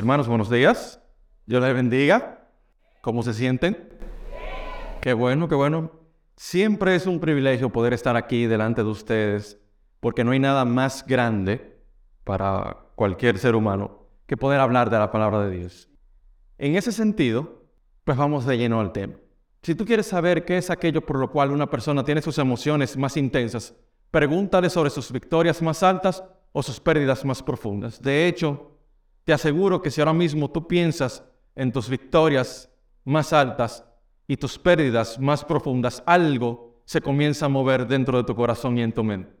hermanos, buenos días. Dios les bendiga. ¿Cómo se sienten? Qué bueno, qué bueno. Siempre es un privilegio poder estar aquí delante de ustedes, porque no hay nada más grande para cualquier ser humano que poder hablar de la palabra de Dios. En ese sentido, pues vamos de lleno al tema. Si tú quieres saber qué es aquello por lo cual una persona tiene sus emociones más intensas, pregúntale sobre sus victorias más altas o sus pérdidas más profundas. De hecho, te aseguro que si ahora mismo tú piensas en tus victorias más altas y tus pérdidas más profundas, algo se comienza a mover dentro de tu corazón y en tu mente.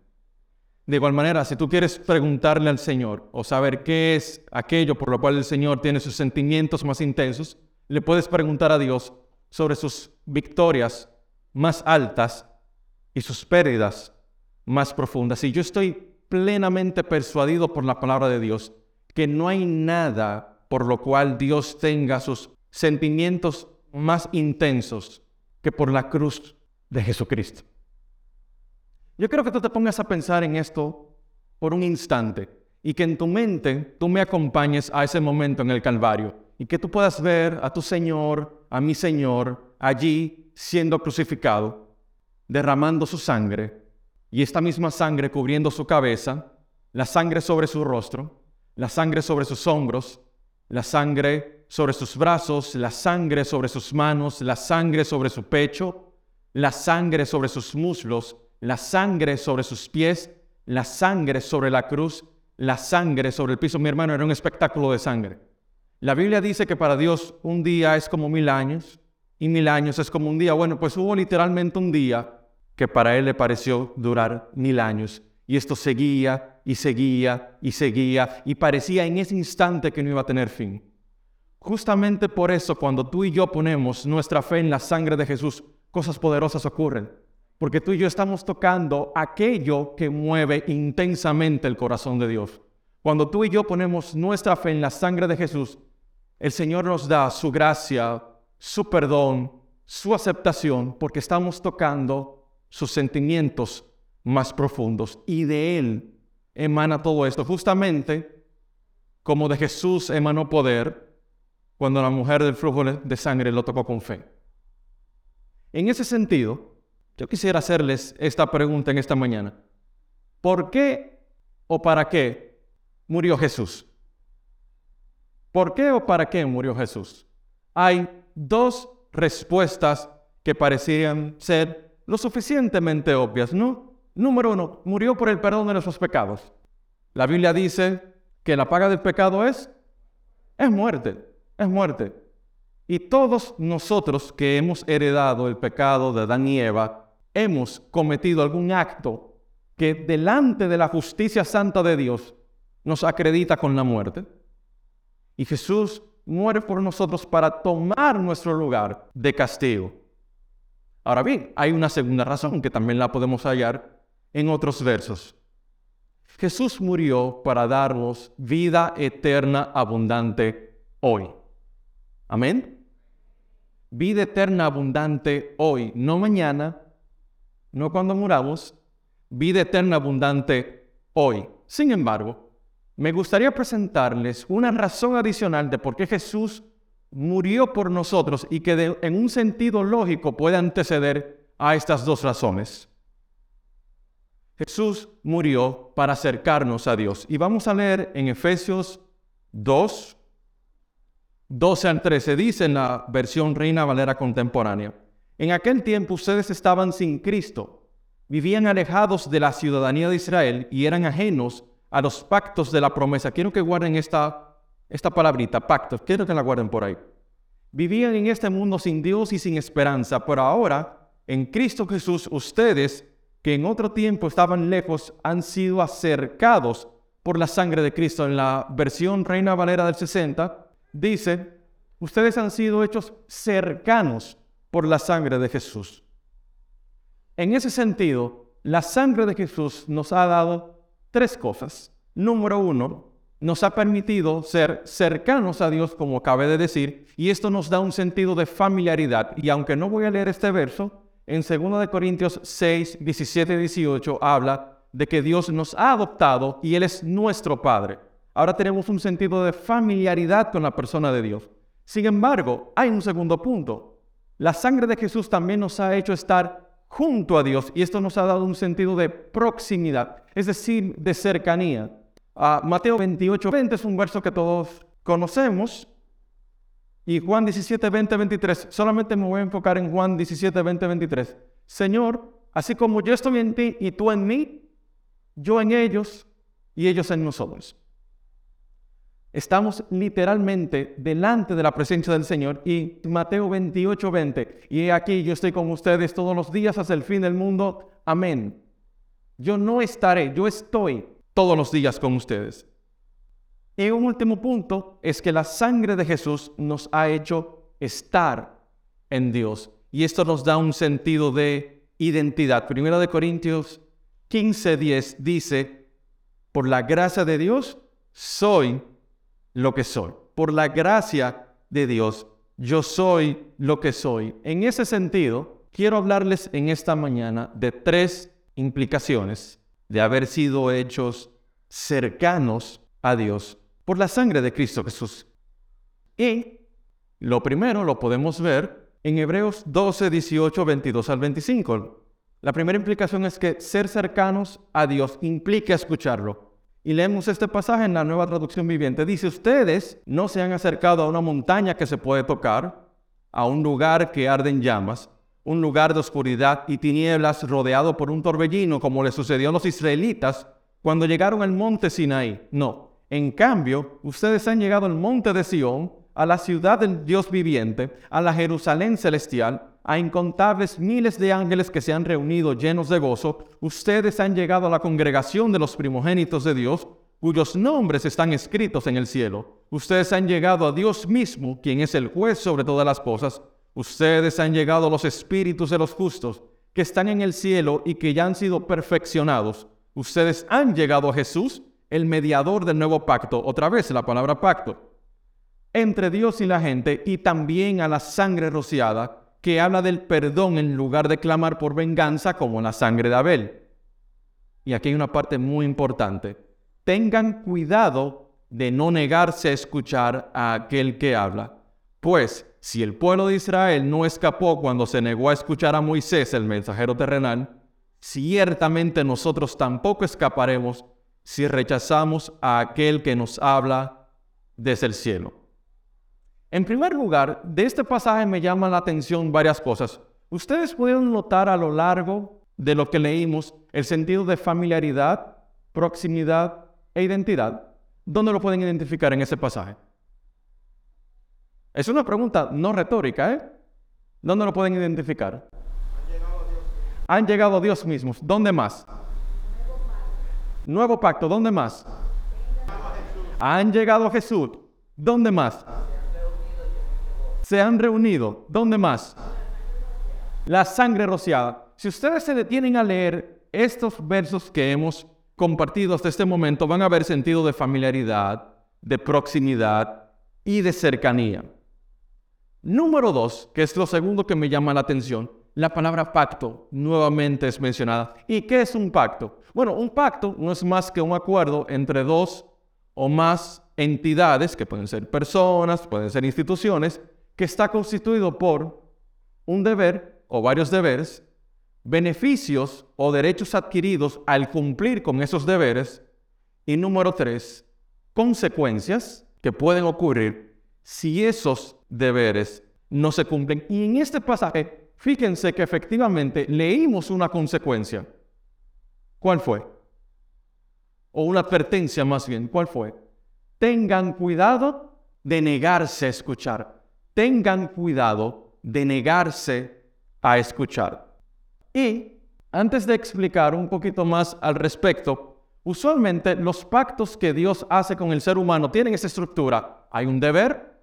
De igual manera, si tú quieres preguntarle al Señor o saber qué es aquello por lo cual el Señor tiene sus sentimientos más intensos, le puedes preguntar a Dios sobre sus victorias más altas y sus pérdidas más profundas. Y yo estoy plenamente persuadido por la palabra de Dios que no hay nada por lo cual Dios tenga sus sentimientos más intensos que por la cruz de Jesucristo. Yo quiero que tú te pongas a pensar en esto por un instante y que en tu mente tú me acompañes a ese momento en el Calvario y que tú puedas ver a tu Señor, a mi Señor, allí siendo crucificado, derramando su sangre y esta misma sangre cubriendo su cabeza, la sangre sobre su rostro, la sangre sobre sus hombros, la sangre sobre sus brazos, la sangre sobre sus manos, la sangre sobre su pecho, la sangre sobre sus muslos, la sangre sobre sus pies, la sangre sobre la cruz, la sangre sobre el piso. Mi hermano, era un espectáculo de sangre. La Biblia dice que para Dios un día es como mil años y mil años es como un día. Bueno, pues hubo literalmente un día que para Él le pareció durar mil años. Y esto seguía y seguía y seguía y parecía en ese instante que no iba a tener fin. Justamente por eso cuando tú y yo ponemos nuestra fe en la sangre de Jesús, cosas poderosas ocurren. Porque tú y yo estamos tocando aquello que mueve intensamente el corazón de Dios. Cuando tú y yo ponemos nuestra fe en la sangre de Jesús, el Señor nos da su gracia, su perdón, su aceptación, porque estamos tocando sus sentimientos más profundos. Y de Él emana todo esto. Justamente como de Jesús emanó poder cuando la mujer del flujo de sangre lo tocó con fe. En ese sentido, yo quisiera hacerles esta pregunta en esta mañana. ¿Por qué o para qué murió Jesús? ¿Por qué o para qué murió Jesús? Hay dos respuestas que parecían ser lo suficientemente obvias, ¿no? Número uno, murió por el perdón de nuestros pecados. La Biblia dice que la paga del pecado es, es muerte, es muerte. Y todos nosotros que hemos heredado el pecado de Adán y Eva, hemos cometido algún acto que delante de la justicia santa de Dios nos acredita con la muerte. Y Jesús muere por nosotros para tomar nuestro lugar de castigo. Ahora bien, hay una segunda razón que también la podemos hallar en otros versos. Jesús murió para darnos vida eterna abundante hoy. Amén. Vida eterna abundante hoy, no mañana, no cuando muramos, vida eterna abundante hoy. Sin embargo, me gustaría presentarles una razón adicional de por qué Jesús murió por nosotros y que en un sentido lógico puede anteceder a estas dos razones. Jesús murió para acercarnos a Dios. Y vamos a leer en Efesios 2, 12 al 13. Dice en la versión Reina Valera contemporánea. En aquel tiempo ustedes estaban sin Cristo, vivían alejados de la ciudadanía de Israel y eran ajenos a los pactos de la promesa. Quiero que guarden esta, esta palabrita, pactos. Quiero que la guarden por ahí. Vivían en este mundo sin Dios y sin esperanza, pero ahora, en Cristo Jesús, ustedes, que en otro tiempo estaban lejos, han sido acercados por la sangre de Cristo. En la versión Reina Valera del 60, dice, ustedes han sido hechos cercanos por la sangre de Jesús. En ese sentido, la sangre de Jesús nos ha dado tres cosas. Número uno, nos ha permitido ser cercanos a Dios, como acabé de decir, y esto nos da un sentido de familiaridad. Y aunque no voy a leer este verso, en 2 Corintios 6, 17 y 18 habla de que Dios nos ha adoptado y Él es nuestro Padre. Ahora tenemos un sentido de familiaridad con la persona de Dios. Sin embargo, hay un segundo punto. La sangre de Jesús también nos ha hecho estar junto a Dios y esto nos ha dado un sentido de proximidad, es decir, de cercanía. Ah, Mateo 28, 20 es un verso que todos conocemos y Juan 17, 20, 23. Solamente me voy a enfocar en Juan 17, 20, 23. Señor, así como yo estoy en ti y tú en mí, yo en ellos y ellos en nosotros. Estamos literalmente delante de la presencia del Señor y Mateo 28, 20. Y aquí yo estoy con ustedes todos los días hasta el fin del mundo. Amén. Yo no estaré, yo estoy todos los días con ustedes. Y un último punto es que la sangre de Jesús nos ha hecho estar en Dios. Y esto nos da un sentido de identidad. Primero de Corintios 15, 10 dice, por la gracia de Dios soy lo que soy. Por la gracia de Dios, yo soy lo que soy. En ese sentido, quiero hablarles en esta mañana de tres implicaciones de haber sido hechos cercanos a Dios por la sangre de Cristo Jesús. Y lo primero lo podemos ver en Hebreos 12, 18, 22 al 25. La primera implicación es que ser cercanos a Dios implica escucharlo. Y leemos este pasaje en la nueva traducción viviente. Dice, ustedes no se han acercado a una montaña que se puede tocar, a un lugar que arde en llamas, un lugar de oscuridad y tinieblas rodeado por un torbellino, como le sucedió a los israelitas cuando llegaron al monte Sinaí. No, en cambio, ustedes han llegado al monte de Sión, a la ciudad del Dios viviente, a la Jerusalén celestial, a incontables miles de ángeles que se han reunido llenos de gozo, ustedes han llegado a la congregación de los primogénitos de Dios, cuyos nombres están escritos en el cielo. Ustedes han llegado a Dios mismo, quien es el juez sobre todas las cosas. Ustedes han llegado a los espíritus de los justos, que están en el cielo y que ya han sido perfeccionados. Ustedes han llegado a Jesús, el mediador del nuevo pacto, otra vez la palabra pacto, entre Dios y la gente, y también a la sangre rociada, que habla del perdón en lugar de clamar por venganza como la sangre de Abel. Y aquí hay una parte muy importante. Tengan cuidado de no negarse a escuchar a aquel que habla. Pues si el pueblo de Israel no escapó cuando se negó a escuchar a Moisés, el mensajero terrenal, ciertamente nosotros tampoco escaparemos si rechazamos a aquel que nos habla desde el cielo. En primer lugar, de este pasaje me llaman la atención varias cosas. Ustedes pudieron notar a lo largo de lo que leímos el sentido de familiaridad, proximidad e identidad. ¿Dónde lo pueden identificar en ese pasaje? Es una pregunta no retórica, ¿eh? ¿Dónde lo pueden identificar? Han llegado a Dios mismos. ¿Dónde más? Nuevo pacto. ¿Dónde más? Han llegado a Jesús. ¿Dónde más? se han reunido. ¿Dónde más? La sangre rociada. Si ustedes se detienen a leer estos versos que hemos compartido hasta este momento, van a ver sentido de familiaridad, de proximidad y de cercanía. Número dos, que es lo segundo que me llama la atención, la palabra pacto nuevamente es mencionada. ¿Y qué es un pacto? Bueno, un pacto no es más que un acuerdo entre dos o más entidades, que pueden ser personas, pueden ser instituciones, que está constituido por un deber o varios deberes, beneficios o derechos adquiridos al cumplir con esos deberes, y número tres, consecuencias que pueden ocurrir si esos deberes no se cumplen. Y en este pasaje, fíjense que efectivamente leímos una consecuencia. ¿Cuál fue? O una advertencia más bien. ¿Cuál fue? Tengan cuidado de negarse a escuchar tengan cuidado de negarse a escuchar. Y antes de explicar un poquito más al respecto, usualmente los pactos que Dios hace con el ser humano tienen esa estructura. Hay un deber,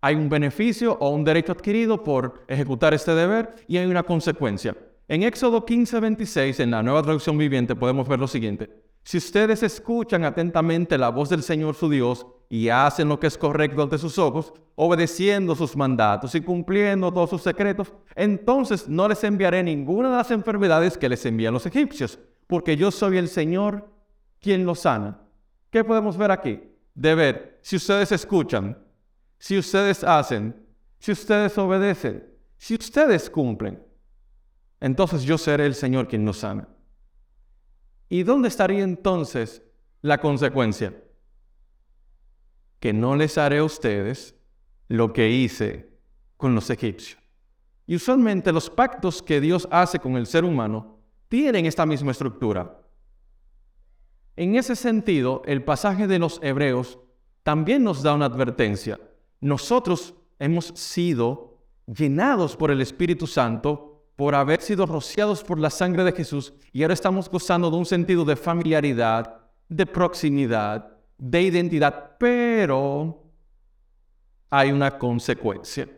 hay un beneficio o un derecho adquirido por ejecutar este deber y hay una consecuencia. En Éxodo 15, 26, en la nueva traducción viviente, podemos ver lo siguiente. Si ustedes escuchan atentamente la voz del Señor su Dios y hacen lo que es correcto ante sus ojos, obedeciendo sus mandatos y cumpliendo todos sus secretos, entonces no les enviaré ninguna de las enfermedades que les envían los egipcios, porque yo soy el Señor quien los sana. ¿Qué podemos ver aquí? de ver si ustedes escuchan, si ustedes hacen, si ustedes obedecen, si ustedes cumplen. Entonces yo seré el Señor quien nos sana. ¿Y dónde estaría entonces la consecuencia? Que no les haré a ustedes lo que hice con los egipcios. Y usualmente los pactos que Dios hace con el ser humano tienen esta misma estructura. En ese sentido, el pasaje de los Hebreos también nos da una advertencia. Nosotros hemos sido llenados por el Espíritu Santo por haber sido rociados por la sangre de Jesús y ahora estamos gozando de un sentido de familiaridad, de proximidad, de identidad, pero hay una consecuencia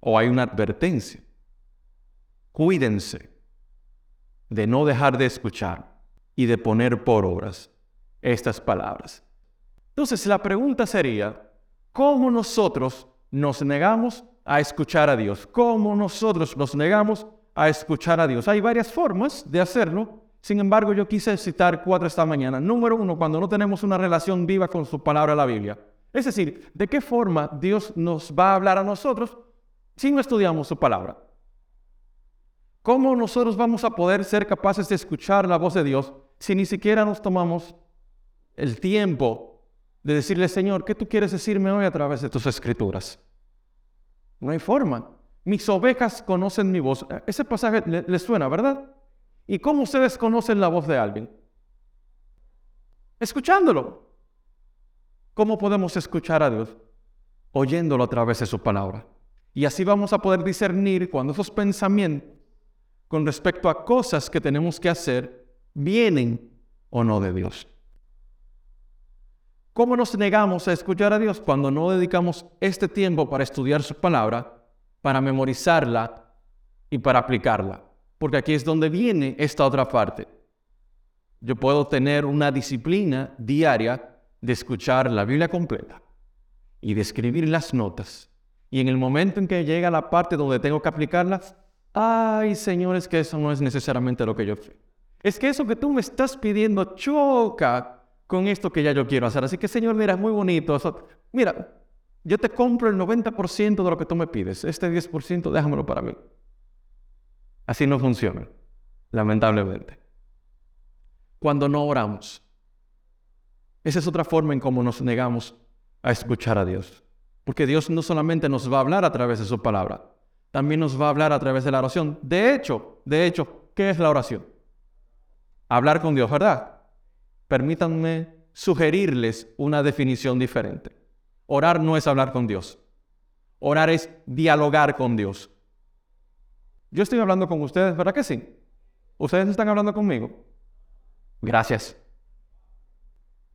o hay una advertencia. Cuídense de no dejar de escuchar y de poner por obras estas palabras. Entonces la pregunta sería, ¿cómo nosotros nos negamos a escuchar a Dios? ¿Cómo nosotros nos negamos a escuchar a Dios? Hay varias formas de hacerlo. Sin embargo, yo quise citar cuatro esta mañana. Número uno, cuando no tenemos una relación viva con su palabra, la Biblia. Es decir, ¿de qué forma Dios nos va a hablar a nosotros si no estudiamos su palabra? ¿Cómo nosotros vamos a poder ser capaces de escuchar la voz de Dios si ni siquiera nos tomamos el tiempo de decirle, Señor, ¿qué tú quieres decirme hoy a través de tus escrituras? No hay forma. Mis ovejas conocen mi voz. Ese pasaje les suena, ¿verdad? ¿Y cómo ustedes conocen la voz de alguien? Escuchándolo. ¿Cómo podemos escuchar a Dios? Oyéndolo a través de su palabra. Y así vamos a poder discernir cuando esos pensamientos con respecto a cosas que tenemos que hacer vienen o no de Dios. ¿Cómo nos negamos a escuchar a Dios cuando no dedicamos este tiempo para estudiar su palabra, para memorizarla y para aplicarla? Porque aquí es donde viene esta otra parte. Yo puedo tener una disciplina diaria de escuchar la Biblia completa y de escribir las notas. Y en el momento en que llega la parte donde tengo que aplicarlas, ay, señores, que eso no es necesariamente lo que yo sé. Es que eso que tú me estás pidiendo choca con esto que ya yo quiero hacer. Así que, Señor, mira, es muy bonito. mira, yo te compro el 90% de lo que tú me pides. Este 10% déjamelo para mí. Así no funciona, lamentablemente. Cuando no oramos. Esa es otra forma en cómo nos negamos a escuchar a Dios. Porque Dios no solamente nos va a hablar a través de su palabra, también nos va a hablar a través de la oración. De hecho, de hecho, ¿qué es la oración? Hablar con Dios, ¿verdad? Permítanme sugerirles una definición diferente. Orar no es hablar con Dios. Orar es dialogar con Dios. Yo estoy hablando con ustedes, ¿verdad que sí? ¿Ustedes están hablando conmigo? Gracias.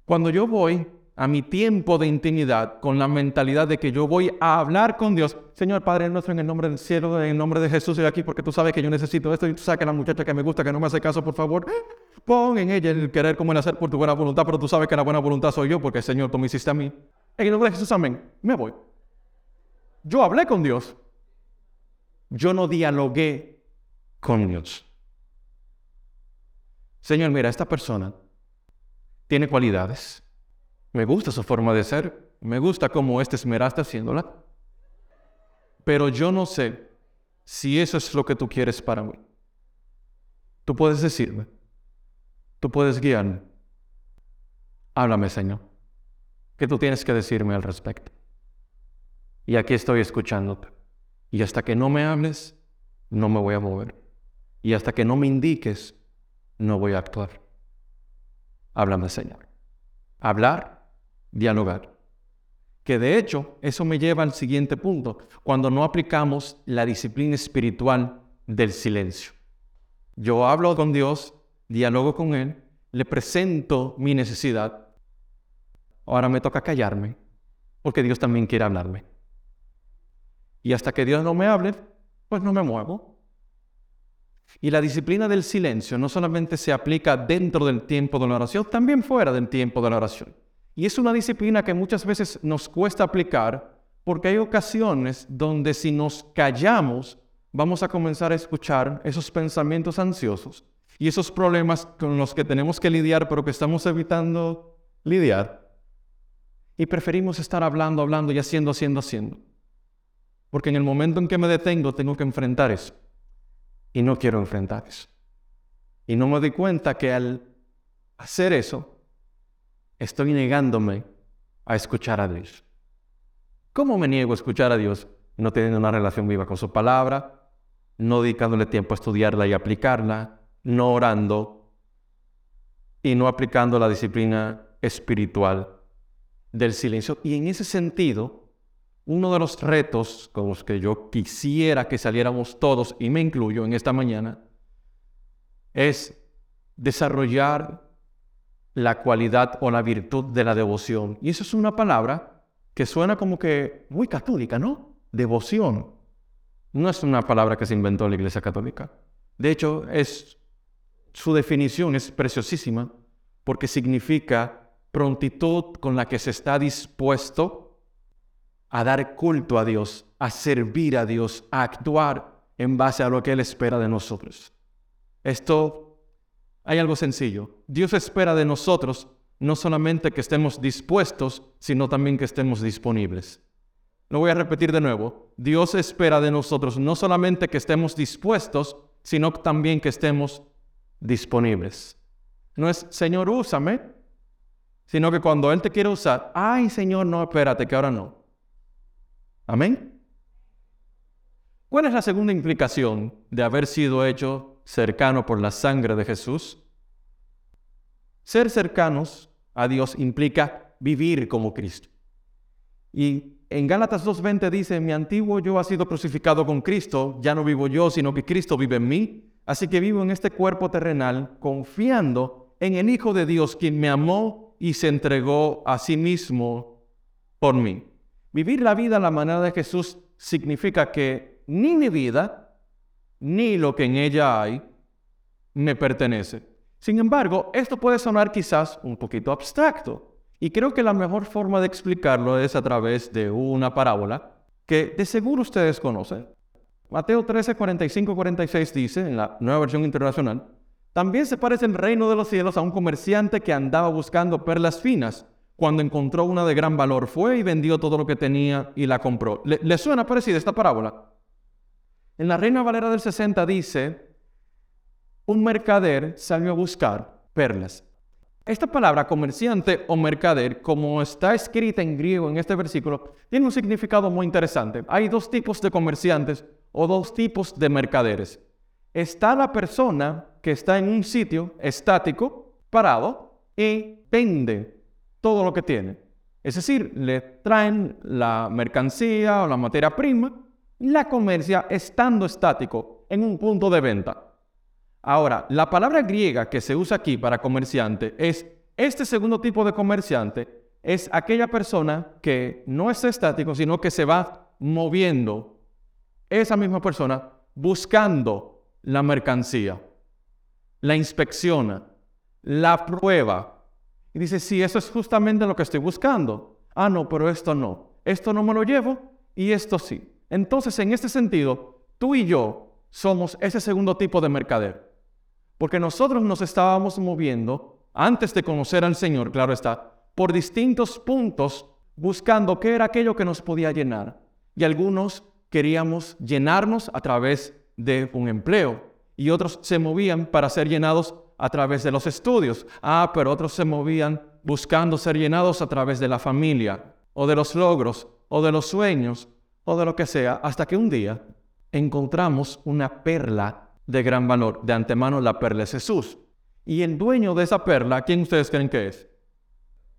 Cuando yo voy a mi tiempo de intimidad con la mentalidad de que yo voy a hablar con Dios, Señor Padre nuestro, en el nombre del cielo, en el nombre de Jesús, estoy aquí porque tú sabes que yo necesito esto y tú sabes que la muchacha que me gusta, que no me hace caso, por favor, Pon en ella el querer como el hacer por tu buena voluntad, pero tú sabes que la buena voluntad soy yo porque Señor tú me hiciste a mí. En el nombre de Jesús, amén. Me voy. Yo hablé con Dios. Yo no dialogué con Dios. Señor, mira, esta persona tiene cualidades. Me gusta su forma de ser. Me gusta cómo este esmeraste haciéndola. Pero yo no sé si eso es lo que tú quieres para mí. Tú puedes decirme, Tú puedes guiarme. Háblame, Señor. ¿Qué tú tienes que decirme al respecto? Y aquí estoy escuchándote. Y hasta que no me hables, no me voy a mover. Y hasta que no me indiques, no voy a actuar. Háblame, Señor. Hablar, dialogar. Que de hecho, eso me lleva al siguiente punto, cuando no aplicamos la disciplina espiritual del silencio. Yo hablo con Dios dialogo con Él, le presento mi necesidad. Ahora me toca callarme, porque Dios también quiere hablarme. Y hasta que Dios no me hable, pues no me muevo. Y la disciplina del silencio no solamente se aplica dentro del tiempo de la oración, también fuera del tiempo de la oración. Y es una disciplina que muchas veces nos cuesta aplicar porque hay ocasiones donde si nos callamos vamos a comenzar a escuchar esos pensamientos ansiosos y esos problemas con los que tenemos que lidiar, pero que estamos evitando lidiar. Y preferimos estar hablando, hablando y haciendo, haciendo, haciendo. Porque en el momento en que me detengo tengo que enfrentar eso. Y no quiero enfrentar eso. Y no me doy cuenta que al hacer eso, estoy negándome a escuchar a Dios. ¿Cómo me niego a escuchar a Dios? No teniendo una relación viva con su palabra, no dedicándole tiempo a estudiarla y aplicarla, no orando y no aplicando la disciplina espiritual del silencio. Y en ese sentido, uno de los retos con los que yo quisiera que saliéramos todos, y me incluyo en esta mañana, es desarrollar la cualidad o la virtud de la devoción. Y eso es una palabra que suena como que muy católica, ¿no? Devoción. No es una palabra que se inventó la Iglesia Católica. De hecho, es, su definición es preciosísima porque significa prontitud con la que se está dispuesto a dar culto a Dios, a servir a Dios, a actuar en base a lo que Él espera de nosotros. Esto hay algo sencillo. Dios espera de nosotros no solamente que estemos dispuestos, sino también que estemos disponibles. Lo voy a repetir de nuevo. Dios espera de nosotros no solamente que estemos dispuestos, sino también que estemos disponibles. No es, Señor, úsame, sino que cuando Él te quiere usar, ay, Señor, no, espérate, que ahora no. Amén. ¿Cuál es la segunda implicación de haber sido hecho cercano por la sangre de Jesús. Ser cercanos a Dios implica vivir como Cristo. Y en Gálatas 2.20 dice, mi antiguo yo ha sido crucificado con Cristo, ya no vivo yo, sino que Cristo vive en mí. Así que vivo en este cuerpo terrenal confiando en el Hijo de Dios, quien me amó y se entregó a sí mismo por mí. Vivir la vida a la manera de Jesús significa que ni mi vida, ni lo que en ella hay me pertenece. Sin embargo, esto puede sonar quizás un poquito abstracto, y creo que la mejor forma de explicarlo es a través de una parábola que de seguro ustedes conocen. Mateo 13, 45, 46 dice, en la nueva versión internacional, también se parece el reino de los cielos a un comerciante que andaba buscando perlas finas. Cuando encontró una de gran valor, fue y vendió todo lo que tenía y la compró. ¿Le, ¿le suena parecida esta parábola? En la Reina Valera del 60 dice, un mercader salió a buscar perlas. Esta palabra comerciante o mercader, como está escrita en griego en este versículo, tiene un significado muy interesante. Hay dos tipos de comerciantes o dos tipos de mercaderes. Está la persona que está en un sitio estático, parado, y vende todo lo que tiene. Es decir, le traen la mercancía o la materia prima la comercia estando estático en un punto de venta. Ahora, la palabra griega que se usa aquí para comerciante es este segundo tipo de comerciante, es aquella persona que no es estático, sino que se va moviendo. Esa misma persona buscando la mercancía, la inspecciona, la prueba. Y dice, sí, eso es justamente lo que estoy buscando. Ah, no, pero esto no. Esto no me lo llevo y esto sí. Entonces, en este sentido, tú y yo somos ese segundo tipo de mercader. Porque nosotros nos estábamos moviendo, antes de conocer al Señor, claro está, por distintos puntos buscando qué era aquello que nos podía llenar. Y algunos queríamos llenarnos a través de un empleo y otros se movían para ser llenados a través de los estudios. Ah, pero otros se movían buscando ser llenados a través de la familia o de los logros o de los sueños o de lo que sea, hasta que un día encontramos una perla de gran valor. De antemano la perla es Jesús. Y el dueño de esa perla, ¿quién ustedes creen que es?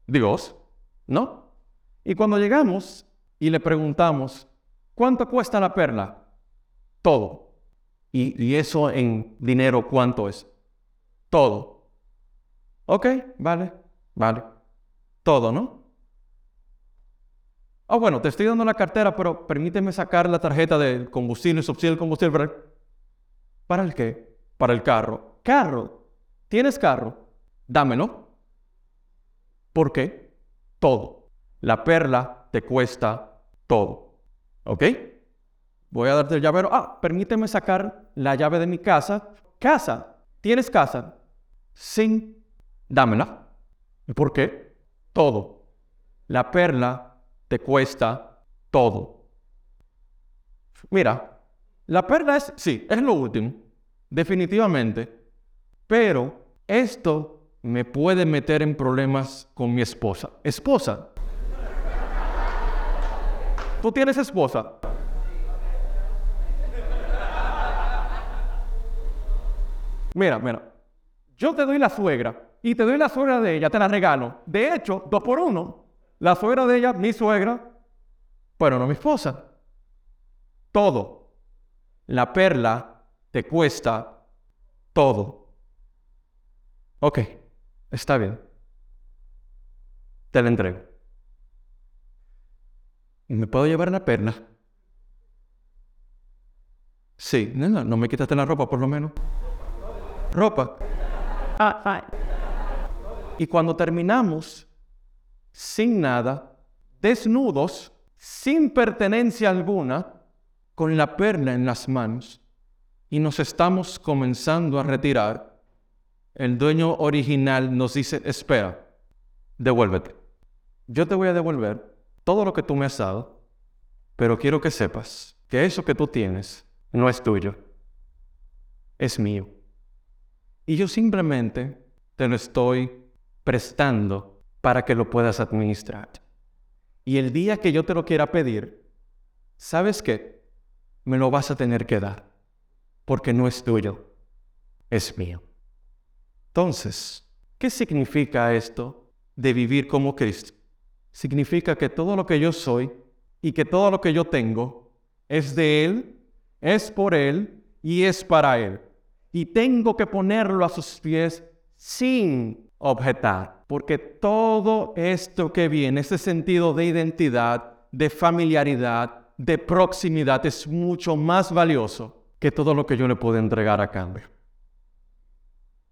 Dios, ¿no? Y cuando llegamos y le preguntamos, ¿cuánto cuesta la perla? Todo. Y, y eso en dinero, ¿cuánto es? Todo. Ok, vale, vale. Todo, ¿no? Ah, bueno, te estoy dando la cartera, pero permíteme sacar la tarjeta de combustible, subsidio de combustible. ¿Para el, ¿Para el qué? Para el carro. Carro. ¿Tienes carro? Dámelo. ¿Por qué? Todo. La perla te cuesta todo. ¿Ok? Voy a darte el llavero. Ah, permíteme sacar la llave de mi casa. Casa. ¿Tienes casa? Sí. Dámela. ¿Y por qué? Todo. la perla te cuesta todo. Mira, la perla es, sí, es lo último, definitivamente, pero esto me puede meter en problemas con mi esposa. Esposa. ¿Tú tienes esposa? Mira, mira. Yo te doy la suegra y te doy la suegra de ella, te la regalo. De hecho, dos por uno. La suegra de ella, mi suegra, pero no mi esposa. Todo. La perla te cuesta todo. Ok, está bien. Te la entrego. ¿Me puedo llevar la perla? Sí, no, no me quitaste la ropa por lo menos. Ropa. Ah, y cuando terminamos, sin nada, desnudos, sin pertenencia alguna, con la perla en las manos, y nos estamos comenzando a retirar, el dueño original nos dice, espera, devuélvete. Yo te voy a devolver todo lo que tú me has dado, pero quiero que sepas que eso que tú tienes no es tuyo, es mío. Y yo simplemente te lo estoy prestando para que lo puedas administrar. Y el día que yo te lo quiera pedir, ¿sabes qué? Me lo vas a tener que dar, porque no es tuyo, es mío. Entonces, ¿qué significa esto de vivir como Cristo? Significa que todo lo que yo soy y que todo lo que yo tengo es de Él, es por Él y es para Él y tengo que ponerlo a sus pies sin objetar, porque todo esto que viene, ese sentido de identidad, de familiaridad, de proximidad, es mucho más valioso que todo lo que yo le puedo entregar a cambio.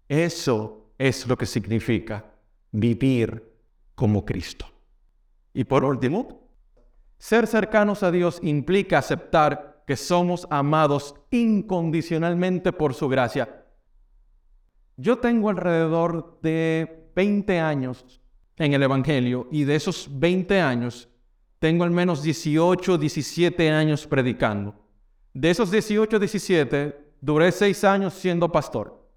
Eso es lo que significa vivir como Cristo. Y por último, ser cercanos a Dios implica aceptar que somos amados incondicionalmente por su gracia. Yo tengo alrededor de 20 años en el Evangelio y de esos 20 años tengo al menos 18, 17 años predicando. De esos 18, 17 duré 6 años siendo pastor.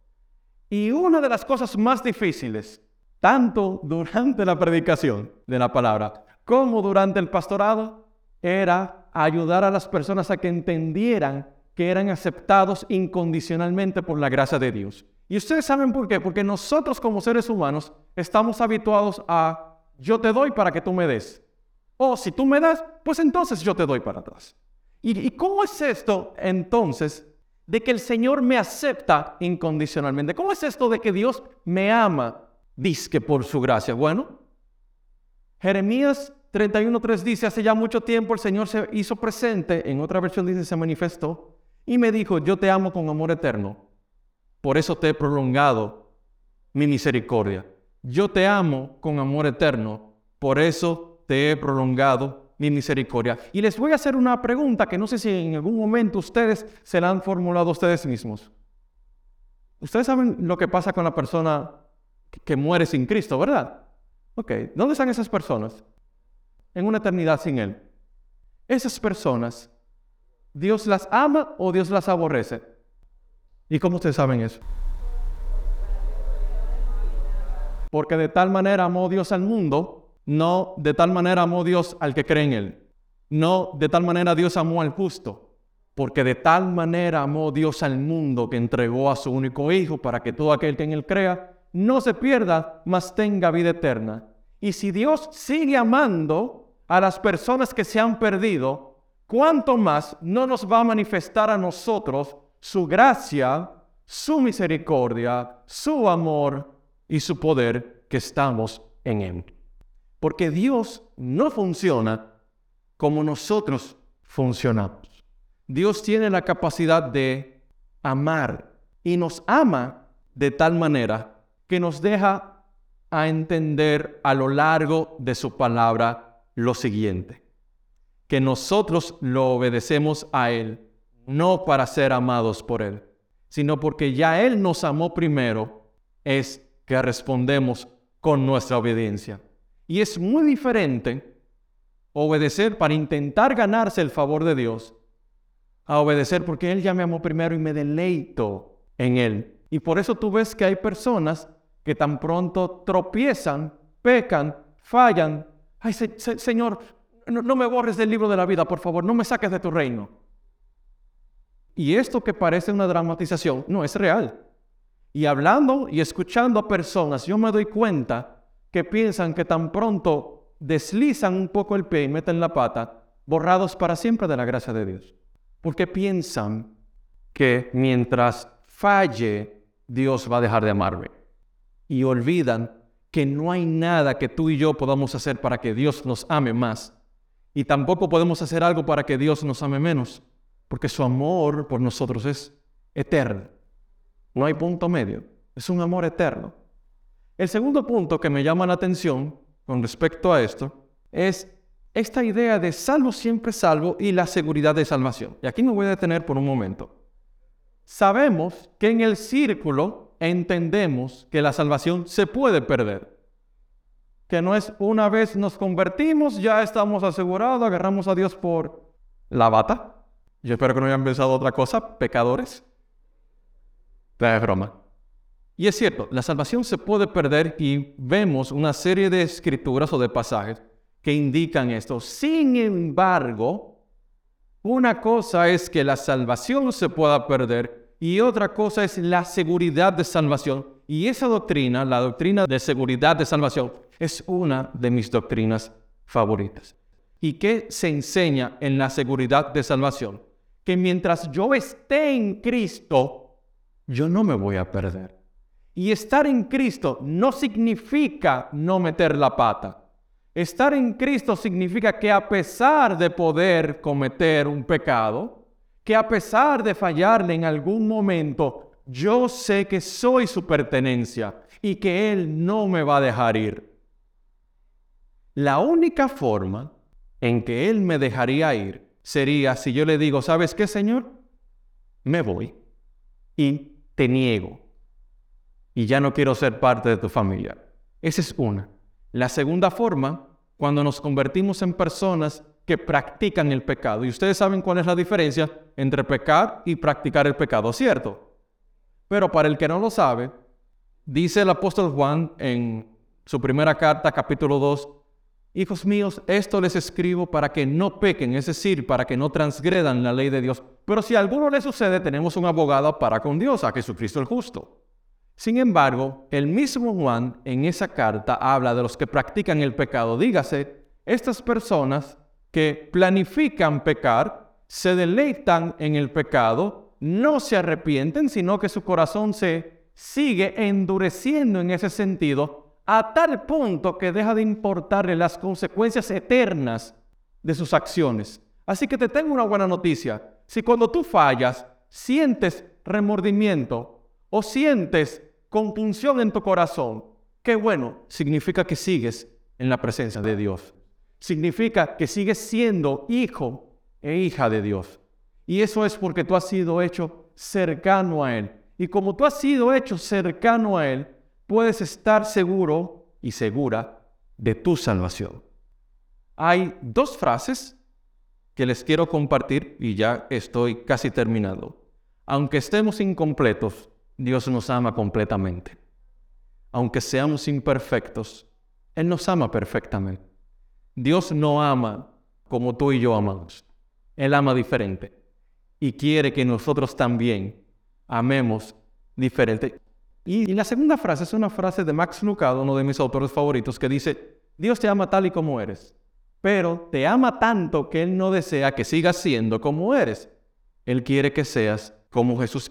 Y una de las cosas más difíciles, tanto durante la predicación de la palabra como durante el pastorado, era ayudar a las personas a que entendieran que eran aceptados incondicionalmente por la gracia de Dios. Y ustedes saben por qué, porque nosotros como seres humanos estamos habituados a yo te doy para que tú me des. O si tú me das, pues entonces yo te doy para atrás. ¿Y, cómo es esto entonces de que el Señor me acepta incondicionalmente? ¿Cómo es esto de que Dios me ama, disque por su gracia? Bueno, Jeremías 31.3 dice, hace ya mucho tiempo el Señor se hizo presente, en otra versión dice, se manifestó, y me dijo, yo te amo con amor eterno, por eso te he prolongado mi misericordia. Yo te amo con amor eterno, por eso te he prolongado mi misericordia. Y les voy a hacer una pregunta que no sé si en algún momento ustedes se la han formulado ustedes mismos. Ustedes saben lo que pasa con la persona que muere sin Cristo, ¿verdad? Ok, ¿dónde están esas personas? en una eternidad sin Él. Esas personas, ¿Dios las ama o Dios las aborrece? ¿Y cómo ustedes saben eso? Porque de tal manera amó Dios al mundo, no de tal manera amó Dios al que cree en Él. No de tal manera Dios amó al justo, porque de tal manera amó Dios al mundo que entregó a su único Hijo para que todo aquel que en Él crea no se pierda, mas tenga vida eterna. Y si Dios sigue amando a las personas que se han perdido, ¿cuánto más no nos va a manifestar a nosotros su gracia, su misericordia, su amor y su poder que estamos en Él? Porque Dios no funciona como nosotros funcionamos. Dios tiene la capacidad de amar y nos ama de tal manera que nos deja a entender a lo largo de su palabra lo siguiente, que nosotros lo obedecemos a Él, no para ser amados por Él, sino porque ya Él nos amó primero, es que respondemos con nuestra obediencia. Y es muy diferente obedecer para intentar ganarse el favor de Dios a obedecer porque Él ya me amó primero y me deleito en Él. Y por eso tú ves que hay personas que tan pronto tropiezan, pecan, fallan. Ay, Señor, no, no me borres del libro de la vida, por favor, no me saques de tu reino. Y esto que parece una dramatización, no es real. Y hablando y escuchando a personas, yo me doy cuenta que piensan que tan pronto deslizan un poco el pie y meten la pata, borrados para siempre de la gracia de Dios. Porque piensan que mientras falle, Dios va a dejar de amarme. Y olvidan que no hay nada que tú y yo podamos hacer para que Dios nos ame más. Y tampoco podemos hacer algo para que Dios nos ame menos. Porque su amor por nosotros es eterno. No hay punto medio. Es un amor eterno. El segundo punto que me llama la atención con respecto a esto es esta idea de salvo siempre salvo y la seguridad de salvación. Y aquí me voy a detener por un momento. Sabemos que en el círculo entendemos que la salvación se puede perder. Que no es una vez nos convertimos, ya estamos asegurados, agarramos a Dios por la bata. Yo espero que no hayan pensado otra cosa, pecadores. Es broma. Y es cierto, la salvación se puede perder y vemos una serie de escrituras o de pasajes que indican esto. Sin embargo, una cosa es que la salvación se pueda perder y otra cosa es la seguridad de salvación. Y esa doctrina, la doctrina de seguridad de salvación, es una de mis doctrinas favoritas. ¿Y qué se enseña en la seguridad de salvación? Que mientras yo esté en Cristo, yo no me voy a perder. Y estar en Cristo no significa no meter la pata. Estar en Cristo significa que a pesar de poder cometer un pecado, que a pesar de fallarle en algún momento, yo sé que soy su pertenencia y que Él no me va a dejar ir. La única forma en que Él me dejaría ir sería si yo le digo, ¿sabes qué, Señor? Me voy y te niego y ya no quiero ser parte de tu familia. Esa es una. La segunda forma, cuando nos convertimos en personas que practican el pecado. Y ustedes saben cuál es la diferencia entre pecar y practicar el pecado, ¿cierto? Pero para el que no lo sabe, dice el apóstol Juan en su primera carta, capítulo 2, Hijos míos, esto les escribo para que no pequen, es decir, para que no transgredan la ley de Dios. Pero si a alguno le sucede, tenemos un abogado para con Dios, a Jesucristo el justo. Sin embargo, el mismo Juan en esa carta habla de los que practican el pecado. Dígase, estas personas que planifican pecar, se deleitan en el pecado, no se arrepienten, sino que su corazón se sigue endureciendo en ese sentido a tal punto que deja de importarle las consecuencias eternas de sus acciones. Así que te tengo una buena noticia. Si cuando tú fallas sientes remordimiento o sientes compunción en tu corazón, qué bueno, significa que sigues en la presencia de Dios. Significa que sigues siendo hijo e hija de Dios. Y eso es porque tú has sido hecho cercano a Él. Y como tú has sido hecho cercano a Él, puedes estar seguro y segura de tu salvación. Hay dos frases que les quiero compartir y ya estoy casi terminado. Aunque estemos incompletos, Dios nos ama completamente. Aunque seamos imperfectos, Él nos ama perfectamente. Dios no ama como tú y yo amamos. Él ama diferente. Y quiere que nosotros también amemos diferente. Y, la segunda frase es una frase de Max Lucado, uno de mis autores favoritos, que dice, Dios te ama tal y como eres, pero te ama tanto que Él no desea que sigas siendo como eres. Él quiere que seas como Jesús.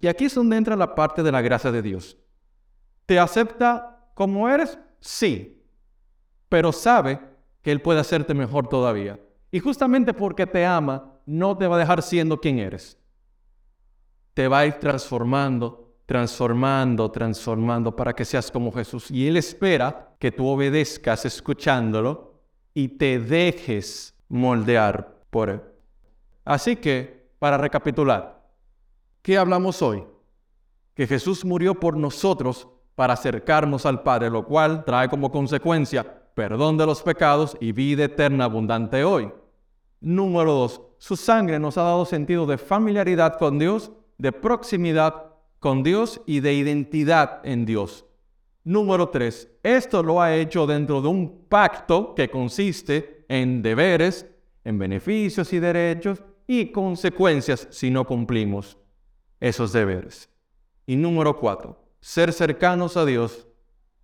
Y aquí es donde entra la parte de la gracia de Dios. ¿Te acepta como eres? Sí. Pero sabe que Él puede hacerte mejor todavía. Y justamente porque te ama, no te va a dejar siendo quien eres. Te va a ir transformando, transformando, transformando para que seas como Jesús. Y Él espera que tú obedezcas escuchándolo y te dejes moldear por Él. Así que, para recapitular, ¿Qué hablamos hoy? Que Jesús murió por nosotros para acercarnos al Padre, lo cual trae como consecuencia perdón de los pecados y vida eterna abundante hoy. Número dos, su sangre nos ha dado sentido de familiaridad con Dios, de proximidad con Dios y de identidad en Dios. Número tres, esto lo ha hecho dentro de un pacto que consiste en deberes, en beneficios y derechos y consecuencias si no cumplimos esos deberes. Y número cuatro, ser cercanos a Dios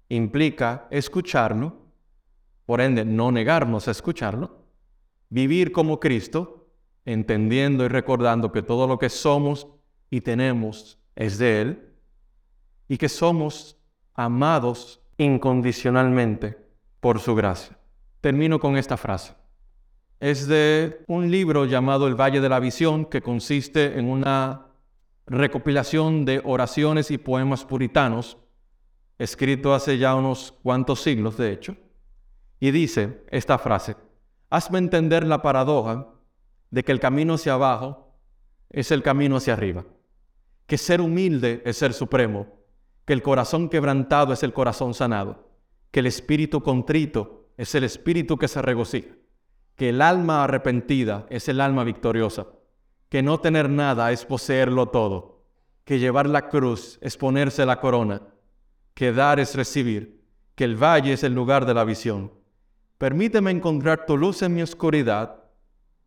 implica escucharlo, por ende no negarnos a escucharlo, vivir como Cristo, entendiendo y recordando que todo lo que somos y tenemos es de Él, y que somos amados incondicionalmente por su gracia. Termino con esta frase. Es de un libro llamado El Valle de la Visión, que consiste en una recopilación de oraciones y poemas puritanos, escrito hace ya unos cuantos siglos, de hecho, y dice esta frase, hazme entender la paradoja de que el camino hacia abajo es el camino hacia arriba, que ser humilde es ser supremo, que el corazón quebrantado es el corazón sanado, que el espíritu contrito es el espíritu que se regocija, que el alma arrepentida es el alma victoriosa, que no tener nada es poseerlo todo, que llevar la cruz es ponerse la corona, que dar es recibir, que el valle es el lugar de la visión. Permíteme encontrar tu luz en mi oscuridad,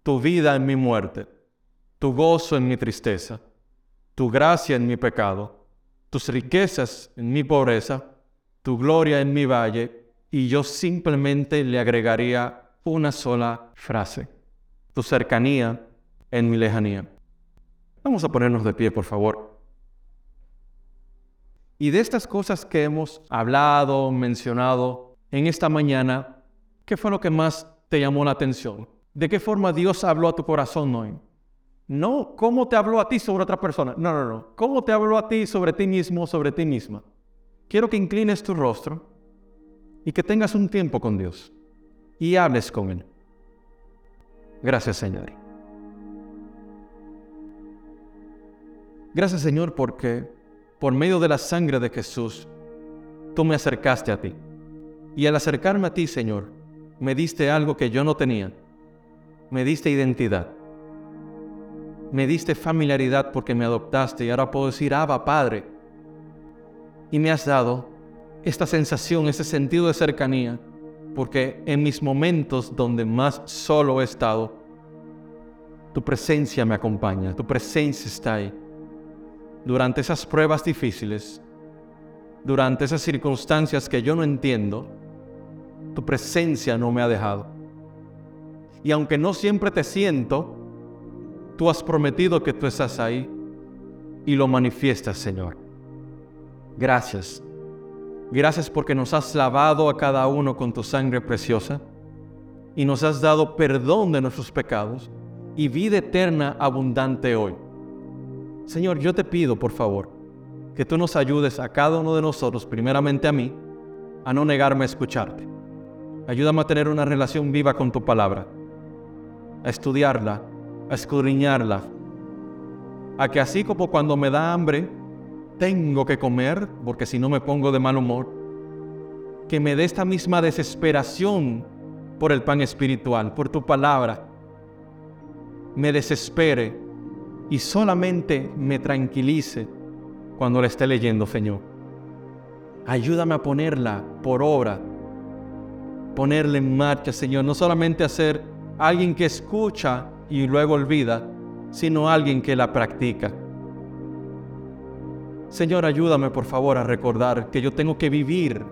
tu vida en mi muerte, tu gozo en mi tristeza, tu gracia en mi pecado, tus riquezas en mi pobreza, tu gloria en mi valle, y yo simplemente le agregaría una sola frase, tu cercanía en mi lejanía. Vamos a ponernos de pie, por favor. Y de estas cosas que hemos hablado, mencionado en esta mañana, ¿qué fue lo que más te llamó la atención? ¿De qué forma Dios habló a tu corazón hoy? No cómo te habló a ti sobre otra persona. No, no, no. ¿Cómo te habló a ti sobre ti mismo, sobre ti misma? Quiero que inclines tu rostro y que tengas un tiempo con Dios y hables con Él. Gracias, Señor. Gracias, Señor, porque por medio de la sangre de Jesús, tú me acercaste a ti. Y al acercarme a ti, Señor, me diste algo que yo no tenía. Me diste identidad me diste familiaridad porque me adoptaste y ahora puedo decir, Abba, Padre. Y me has dado esta sensación, ese sentido de cercanía, porque en mis momentos donde más solo he estado, tu presencia me acompaña, tu presencia está ahí. Durante esas pruebas difíciles, durante esas circunstancias que yo no entiendo, tu presencia no me ha dejado. Y aunque no siempre te siento, Tú has prometido que tú estás ahí y lo manifiestas, Señor. Gracias. Gracias porque nos has lavado a cada uno con tu sangre preciosa y nos has dado perdón de nuestros pecados y vida eterna abundante hoy. Señor, yo te pido, por favor, que tú nos ayudes a cada uno de nosotros, primeramente a mí, a no negarme a escucharte. Ayúdame a tener una relación viva con tu palabra, a estudiarla a escudriñarla, a que así como cuando me da hambre, tengo que comer, porque si no me pongo de mal humor, que me dé esta misma desesperación por el pan espiritual, por tu palabra, me desespere y solamente me tranquilice cuando la esté leyendo, Señor. Ayúdame a ponerla por obra, ponerla en marcha, Señor, no solamente a ser alguien que escucha y luego olvida, sino alguien que la practica. Señor, ayúdame por favor a recordar que yo tengo que vivir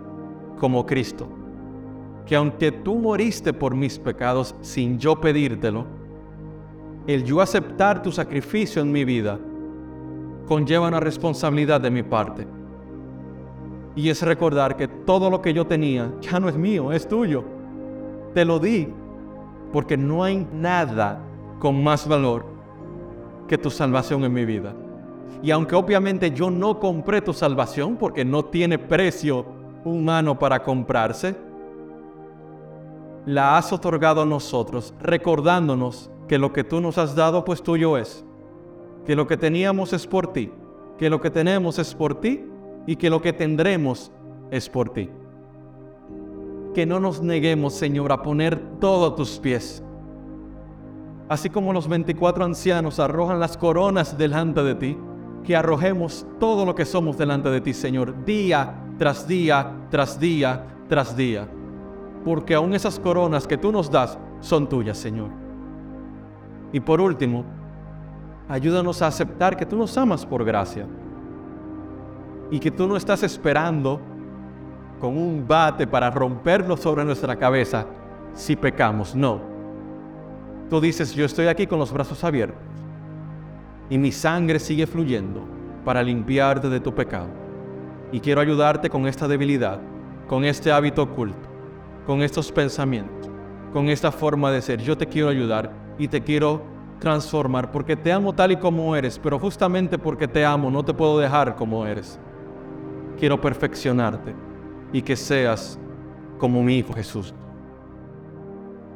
como Cristo, que aunque tú moriste por mis pecados sin yo pedírtelo, el yo aceptar tu sacrificio en mi vida conlleva una responsabilidad de mi parte. Y es recordar que todo lo que yo tenía ya no es mío, es tuyo. Te lo di, porque no hay nada con más valor que tu salvación en mi vida. Y aunque obviamente yo no compré tu salvación porque no tiene precio humano para comprarse, la has otorgado a nosotros, recordándonos que lo que tú nos has dado pues tuyo es, que lo que teníamos es por ti, que lo que tenemos es por ti y que lo que tendremos es por ti. que no nos neguemos, Señor, a poner todo a tus pies. Así como los 24 ancianos arrojan las coronas delante de ti, que arrojemos todo lo que somos delante de ti, Señor, día tras día, tras día, tras día. Porque aún esas coronas que tú nos das son tuyas, Señor. Y por último, ayúdanos a aceptar que tú nos amas por gracia y que tú no estás esperando con un bate para romperlo sobre nuestra cabeza si pecamos. No. Tú dices, yo estoy aquí con los brazos abiertos y mi sangre sigue fluyendo para limpiarte de tu pecado. Y quiero ayudarte con esta debilidad, con este hábito oculto, con estos pensamientos, con esta forma de ser. Yo te quiero ayudar y te quiero transformar porque te amo tal y como eres, pero justamente porque te amo no te puedo dejar como eres. Quiero perfeccionarte y que seas como mi Hijo Jesús.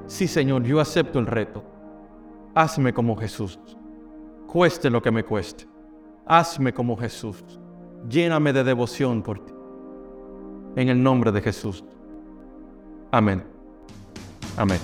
Sí, Señor, yo acepto el reto. Hazme como Jesús. Cueste lo que me cueste. Hazme como Jesús. Lléname de devoción por ti. En el nombre de Jesús. Amén. Amén.